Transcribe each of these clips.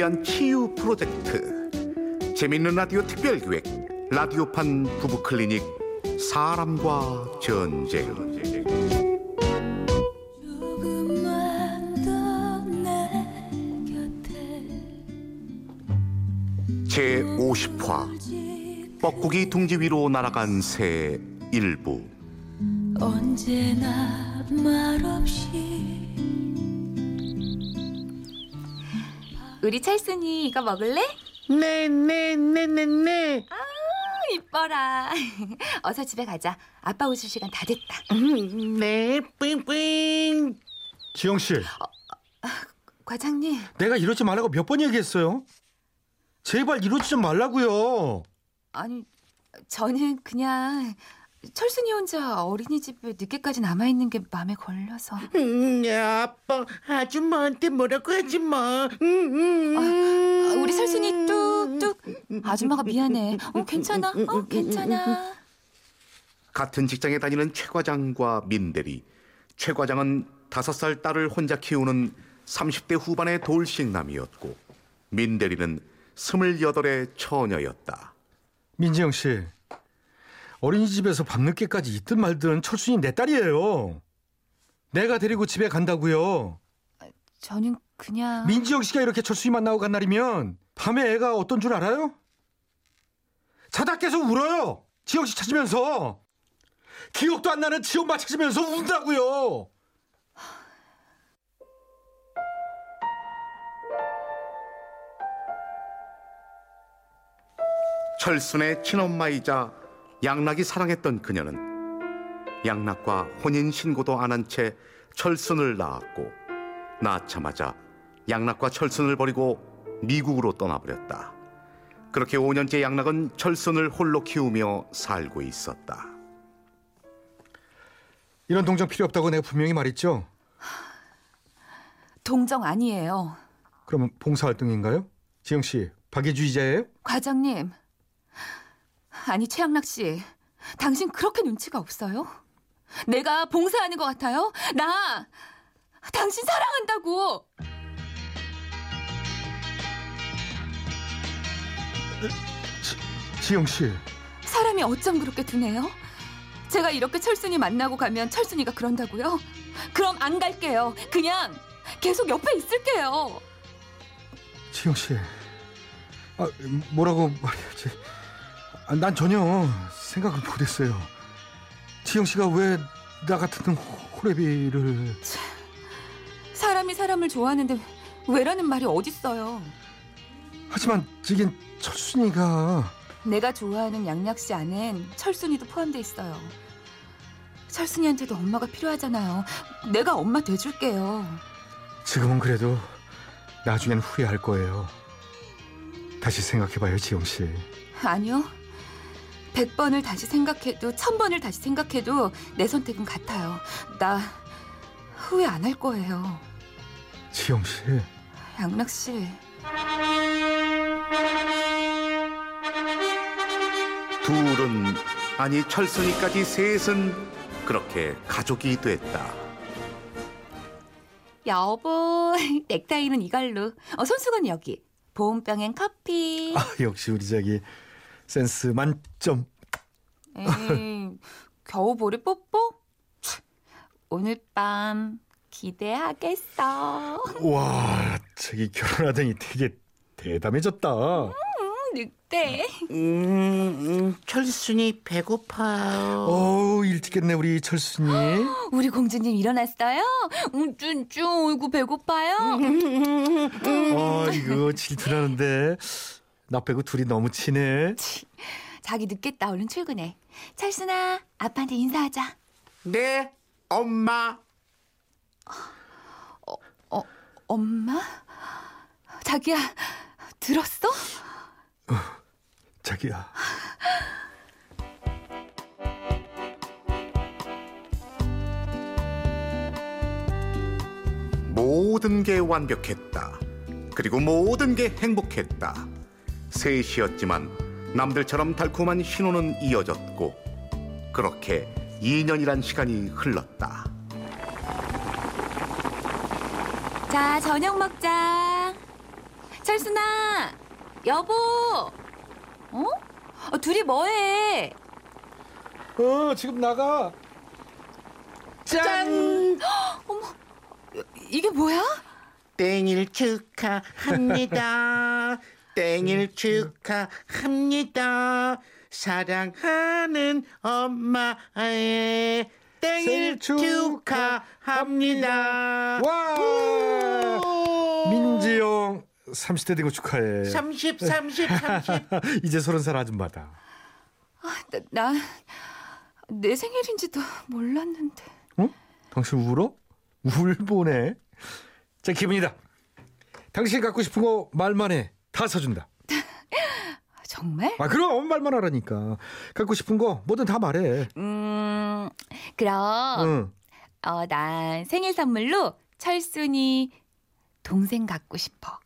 위한 치유 프로젝트. 재밌는 라디오 특별기획 라디오판 부부클리닉 사람과 전쟁. 제50화 뻐꾸기 둥지 위로 날아간 새 일부. 언제나 말없이 우리 찰순이 이거 먹을래? 네, 네, 네, 네, 네. 아, 이뻐라. 어서 집에 가자. 아빠 오실 시간 다 됐다. 음, 네, 삥삥. 지영 씨. 어, 아, 과장님. 내가 이러지 말라고 몇 번 얘기했어요? 제발 이러지 좀 말라고요. 아니, 저는 그냥 철순이 혼자 어린이집에 늦게까지 남아있는 게 마음에 걸려서. 음, 야, 아빠, 아줌마한테 뭐라고 하지 마. 음, 음, 아, 우리 철순이 뚝뚝. 아줌마가 미안해. 어, 괜찮아. 어, 괜찮아. 같은 직장에 다니는 최 과장과 민대리. 최 과장은 다섯 살 딸을 혼자 키우는 30대 후반의 돌싱남이었고 민대리는 스물여덟의 처녀였다. 민지영 씨, 어린이집에서 밤늦게까지 있든 말든 철순이 내 딸이에요. 내가 데리고 집에 간다고요. 저는 그냥 민지영 씨가 이렇게 철순이 만나고 간 날이면 밤에 애가 어떤 줄 알아요? 자다 계속 울어요. 지영 씨 찾으면서 기억도 안 나는 지엄마 찾으면서 운다고요. 철순의 친엄마이자 양락이 사랑했던 그녀는 양락과 혼인 신고도 안 한 채 철순을 낳았고 낳자마자 양락과 철순을 버리고 미국으로 떠나버렸다. 그렇게 5년째 양락은 철순을 홀로 키우며 살고 있었다. 이런 동정 필요 없다고 내가 분명히 말했죠. 동정 아니에요. 그러면 봉사활동인가요? 지영 씨, 박애주의자예요? 과장님, 아니 최양락 씨, 당신 그렇게 눈치가 없어요? 내가 봉사하는 것 같아요? 나 당신 사랑한다고. 지, 지영 씨. 사람이 어쩜 그렇게 두네요? 제가 이렇게 철순이 만나고 가면 철순이가 그런다고요? 그럼 안 갈게요. 그냥 계속 옆에 있을게요. 지영 씨. 아, 뭐라고 말해야지. 아, 난 전혀 생각을 못했어요. 지영 씨가 왜 나 같은 호래비를 사람이 사람을 좋아하는데 왜라는 말이 어딨어요. 하지만 지긴 철순이가 내가 좋아하는 양락 씨 안엔 철순이도 포함돼 있어요. 철순이한테도 엄마가 필요하잖아요. 내가 엄마 돼줄게요. 지금은 그래도 나중엔 후회할 거예요. 다시 생각해봐요, 지영 씨. 아니요. 100번을 다시 생각해도 1000번을 다시 생각해도 내 선택은 같아요. 나 후회 안 할 거예요. 지영 씨. 양락 씨. 둘은 아니 철순이까지 셋은 그렇게 가족이 됐다. 여보, 넥타이는 이걸로. 어, 손수건 여기. 보온병엔 커피. 아, 역시 우리 자기 센스 만점. 에이, 겨우 보리 뽀뽀? 오늘 밤 기대하겠어. 와, 저기 결혼하더니 되게 대담해졌다. 음, 늑대. 음, 음, 철순이 배고파요. 어우, 일찍 했네, 우리 철순이. 우리 공주님 일어났어요? 음, 쭈쭈, 어이구, 배고파요? 아이고, 질투나는데. 나 빼고 둘이 너무 친해. 자기 늦겠다. 얼른 출근해. 찰순아, 아빠한테 인사하자. 네, 엄마. 어, 어, 엄마? 자기야, 들었어? 어, 자기야. 모든 게 완벽했다. 그리고 모든 게 행복했다. 셋이었지만 남들처럼 달콤한 신호는 이어졌고 그렇게 2년이란 시간이 흘렀다. 자, 저녁 먹자. 철순아, 여보. 어? 어, 둘이 뭐해? 어 지금 나가. 짠. 이게 뭐야? 땡일 축하합니다. 땡일 축하합니다. 사랑하는 엄마의 생일 축하합니다. 와. 민지영 30대 된 거 축하해. 30, 30, 30. 이제 서른 살 아줌마다. 나, 내 생일인지도 몰랐는데. 어? 당신 울어? 울보네. 자 기분이다. 당신 갖고 싶은 거 말만 해. 다 사준다. 정말? 아 그럼 말만 하라니까. 갖고 싶은 거 뭐든 다 말해. 음, 그럼, 응. 어, 난 생일 선물로 철순이 동생 갖고 싶어.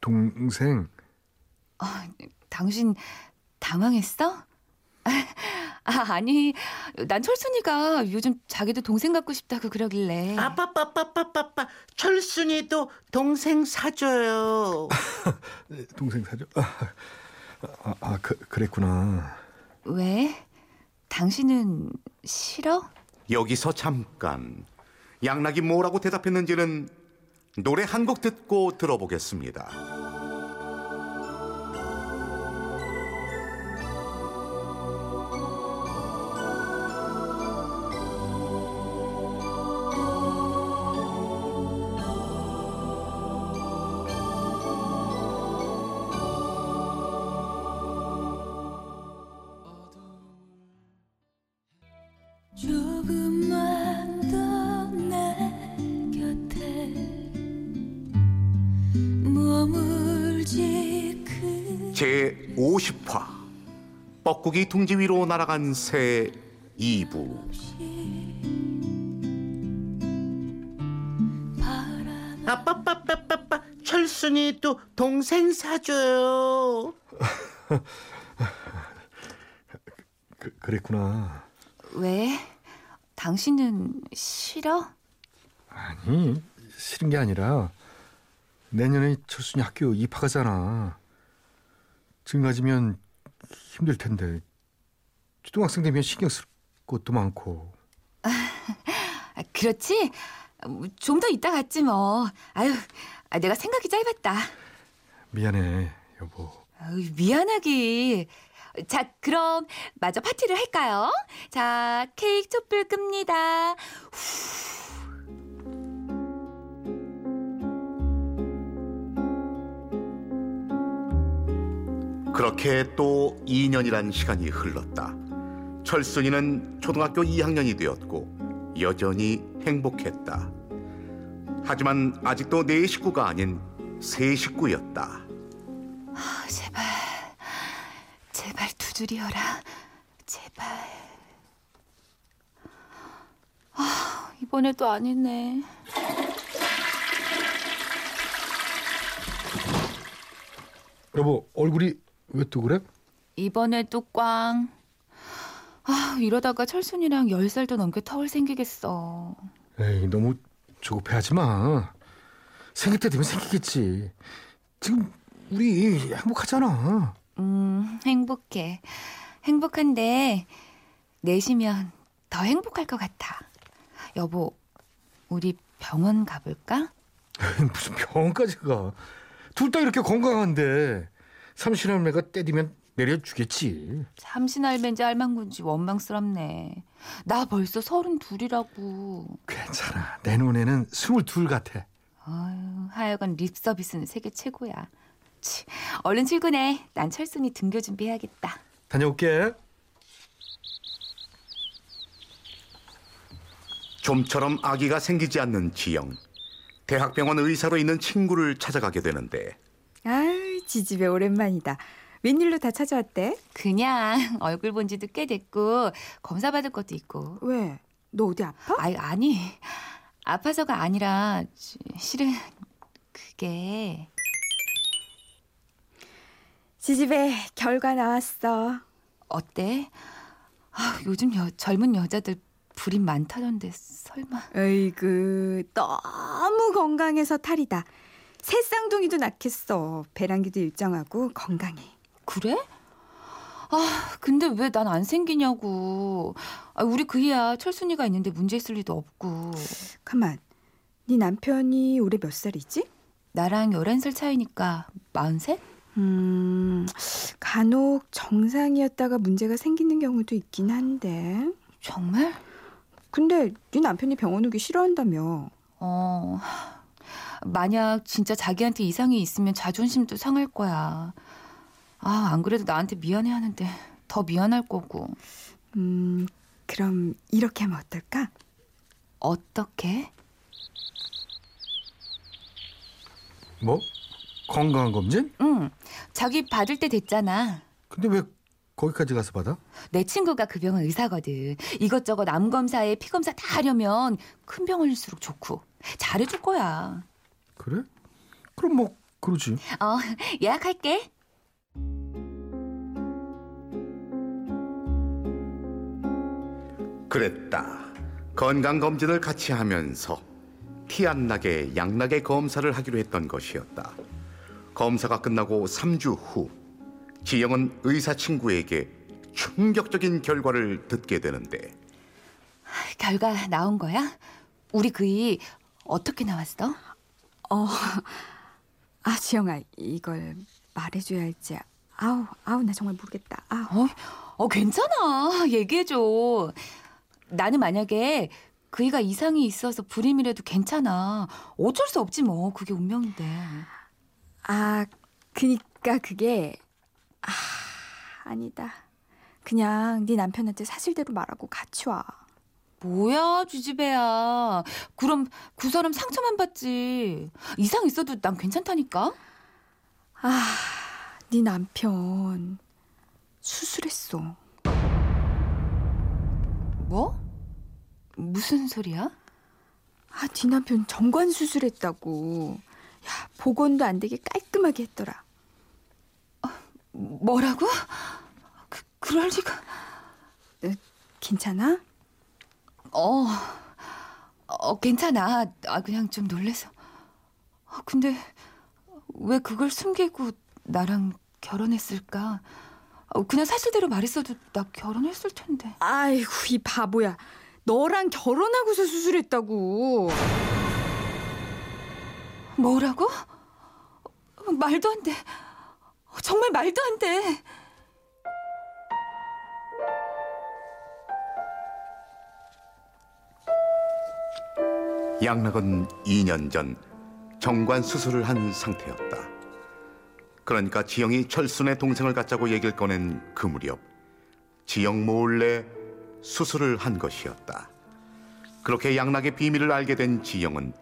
동생. 당신 당황했어? 아, 아니, 난 철순이가 요즘 자기도 동생 갖고 싶다고 그러길래. 아빠빠빠빠빠빠 철순이도 동생 사줘요. 동생 사줘. 아, 아, 아 그, 그랬구나. 왜? 당신은 싫어? 여기서 잠깐 양락이 뭐라고 대답했는지는 노래 한 곡 듣고 들어보겠습니다. 제 50화 뻐꾸기 둥지 위로 날아간 새 2부 바람 아빠빠빠빠빠 철순이도 동생 사줘요. 그, 그랬구나. 왜? 당신은 싫어? 아니 싫은 게 아니라 내년에 철순이 학교 입학하잖아. 지금 가지면 힘들 텐데 초등학생 되면 신경 쓸 것도 많고. 아, 그렇지? 좀 더 이따 갔지 뭐. 아유, 아, 내가 생각이 짧았다. 미안해 여보. 아유, 미안하기. 자, 그럼 마저 파티를 할까요? 자, 케이크 촛불 끕니다. 그렇게 또 2년이란 시간이 흘렀다. 철순이는 초등학교 2학년이 되었고 여전히 행복했다. 하지만 아직도 내 식구가 아닌 새 식구였다. 아, 제발, 제발 두드려라. 제발. 아, 이번에도 아니네. 여보 얼굴이 왜 또 그래? 이번에도 꽝. 아, 이러다가 철순이랑 10살도 넘게 터울 생기겠어. 에이 너무 조급해하지 마. 생길 때 되면 생기겠지. 지금 우리 행복하잖아. 음, 행복해. 행복한데 내쉬면 더 행복할 것 같아. 여보, 우리 병원 가볼까? 무슨 병원까지 가. 둘 다 이렇게 건강한데 삼신할매가 때리면 내려주겠지. 삼신할매인지 할망군지 원망스럽네. 나 벌써 서른 둘이라고. 괜찮아. 내 눈에는 스물둘 같아. 아유, 하여간 립 서비스는 세계 최고야. 치, 얼른 출근해. 난 철순이 등교 준비해야겠다. 다녀올게. 좀처럼 아기가 생기지 않는 지영. 대학병원 의사로 있는 친구를 찾아가게 되는데 아유, 지집에 오랜만이다. 웬일로 다 찾아왔대? 그냥 얼굴 본 지도 꽤 됐고 검사 받을 것도 있고. 왜? 너 어디 아파? 아니, 아니. 아파서가 아니라 지- 실은 그게 지집에 결과 나왔어. 어때? 아, 요즘 여, 젊은 여자들 불임 많다던데 설마. 어이구 너무 건강해서 탈이다. 새 쌍둥이도 낳겠어. 배란기도 일정하고 건강해. 그래? 아, 근데 왜 난 안 생기냐고. 아, 우리 그이야 철순이가 있는데 문제 있을 리도 없고. 가만. 네 남편이 올해 몇 살이지? 나랑 11살 차이니까 43? 음, 간혹 정상이었다가 문제가 생기는 경우도 있긴 한데. 정말? 근데 네 남편이 병원 오기 싫어한다며. 어. 만약 진짜 자기한테 이상이 있으면 자존심도 상할 거야. 아, 안 그래도 나한테 미안해 하는데 더 미안할 거고. 음, 그럼 이렇게 하면 어떨까? 어떻게? 뭐? 건강 검진? 응. 자기 받을 때 됐잖아. 근데 왜 거기까지 가서 받아? 내 친구가 그 병원 의사거든. 이것저것 암 검사에 피 검사 다 하려면 큰 병원일수록 좋고 잘해줄 거야. 그래? 그럼 뭐 그러지. 어, 예약할게. 그랬다. 건강 검진을 같이 하면서 티 안 나게 양락의 검사를 하기로 했던 것이었다. 검사가 끝나고 3주 후 지영은 의사 친구에게 충격적인 결과를 듣게 되는데 결과 나온 거야? 우리 그이 어떻게 나왔어? 어, 아, 지영아, 이걸 말해줘야 할지. 아우, 아우, 나 정말 모르겠다. 아우. 어, 어 괜찮아. 얘기해줘. 나는 만약에 그이가 이상이 있어서 불임이라도 괜찮아. 어쩔 수 없지 뭐. 그게 운명인데. 아, 그니까 그게 아, 아니다. 그냥 네 남편한테 사실대로 말하고 같이 와. 뭐야, 주지배야. 그럼 그 사람 상처만 받지. 이상 있어도 난 괜찮다니까? 아, 네 남편 수술했어. 뭐? 무슨 소리야? 아, 네 남편 정관 수술했다고. 야, 복원도 안 되게 깔끔하게 했더라. 뭐라고? 그, 그럴 리가. 괜찮아? 어, 어, 괜찮아. 아, 그냥 좀 놀래서. 아, 근데 왜 그걸 숨기고 나랑 결혼했을까? 아, 그냥 사실대로 말했어도 나 결혼했을 텐데. 아이고, 이 바보야. 너랑 결혼하고서 수술했다고. 뭐라고? 말도 안 돼. 정말 말도 안 돼. 양락은 2년 전 정관 수술을 한 상태였다. 그러니까 지영이 철순의 동생을 갖자고 얘기를 꺼낸 그 무렵 지영 몰래 수술을 한 것이었다. 그렇게 양락의 비밀을 알게 된 지영은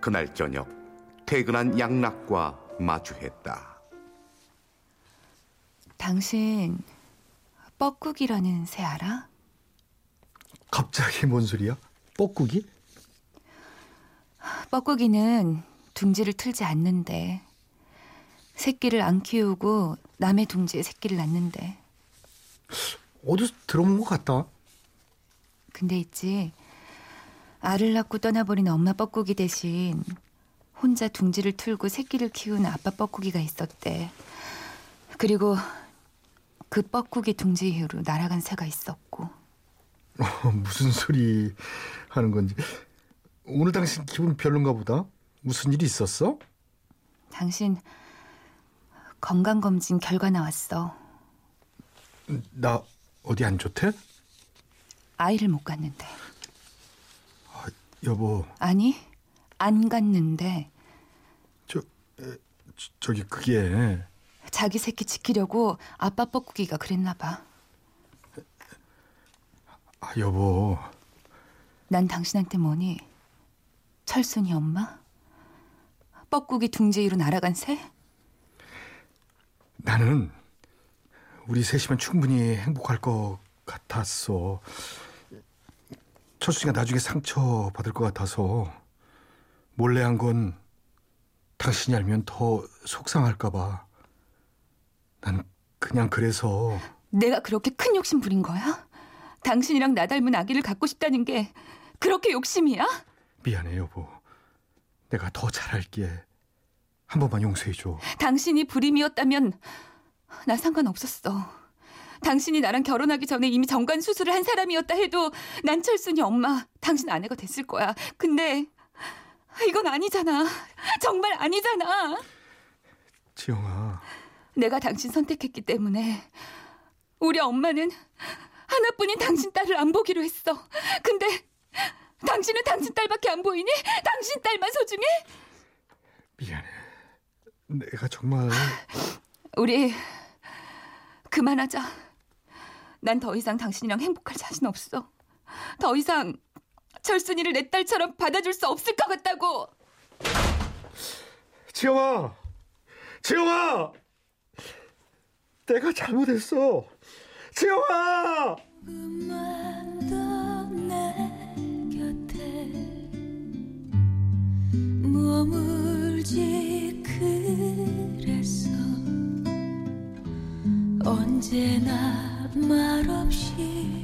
그날 저녁 퇴근한 양락과 마주했다. 당신 뻐꾸기라는 새 알아? 갑자기 뭔 소리야? 뻐꾸기? 뻐꾸기는 둥지를 틀지 않는데 새끼를 안 키우고 남의 둥지에 새끼를 낳는데 어디서 들어본 것 같다. 근데 있지 알을 낳고 떠나버린 엄마 뻐꾸기 대신 혼자 둥지를 틀고 새끼를 키우는 아빠 뻐꾸기가 있었대. 그리고 그 뻐꾸기 둥지 이후로 날아간 새가 있었고 어, 무슨 소리 하는 건지. 오늘 당신 기분 별론가 보다. 무슨 일이 있었어? 당신 건강검진 결과 나왔어. 나 어디 안 좋대? 아이를 못 갖는데. 여보, 아니, 안 갖는데 저, 에, 저 저기 그게 자기 새끼 지키려고 아빠 뻐꾸기가 그랬나 봐. 아, 여보. 난 당신한테 뭐니? 철순이 엄마? 뻐꾸기 둥지 위로 날아간 새? 나는 우리 셋이면 충분히 행복할 것 같았어. 철수가 나중에 상처 받을 것 같아서 몰래 한 건 당신이 알면 더 속상할까 봐. 난 그냥 그래서 내가 그렇게 큰 욕심 부린 거야? 당신이랑 나 닮은 아기를 갖고 싶다는 게 그렇게 욕심이야? 미안해 여보. 내가 더 잘할게. 한 번만 용서해줘. 당신이 불임이었다면 나 상관없었어. 당신이 나랑 결혼하기 전에 이미 정관 수술을 한 사람이었다 해도 난 철순이 엄마, 당신 아내가 됐을 거야. 근데 이건 아니잖아. 정말 아니잖아. 지영아. 내가 당신 선택했기 때문에 우리 엄마는 하나뿐인 당신 딸을 안 보기로 했어. 근데 당신은 당신 딸밖에 안 보이니? 당신 딸만 소중해? 미안해. 내가 정말 우리 그만하자. 난 더 이상 당신이랑 행복할 자신 없어. 더 이상 철순이를 내 딸처럼 받아줄 수 없을 것 같다고. 지영아. 지영아. 내가 잘못했어. 지영아. 머물지 그랬어 언제나 말없이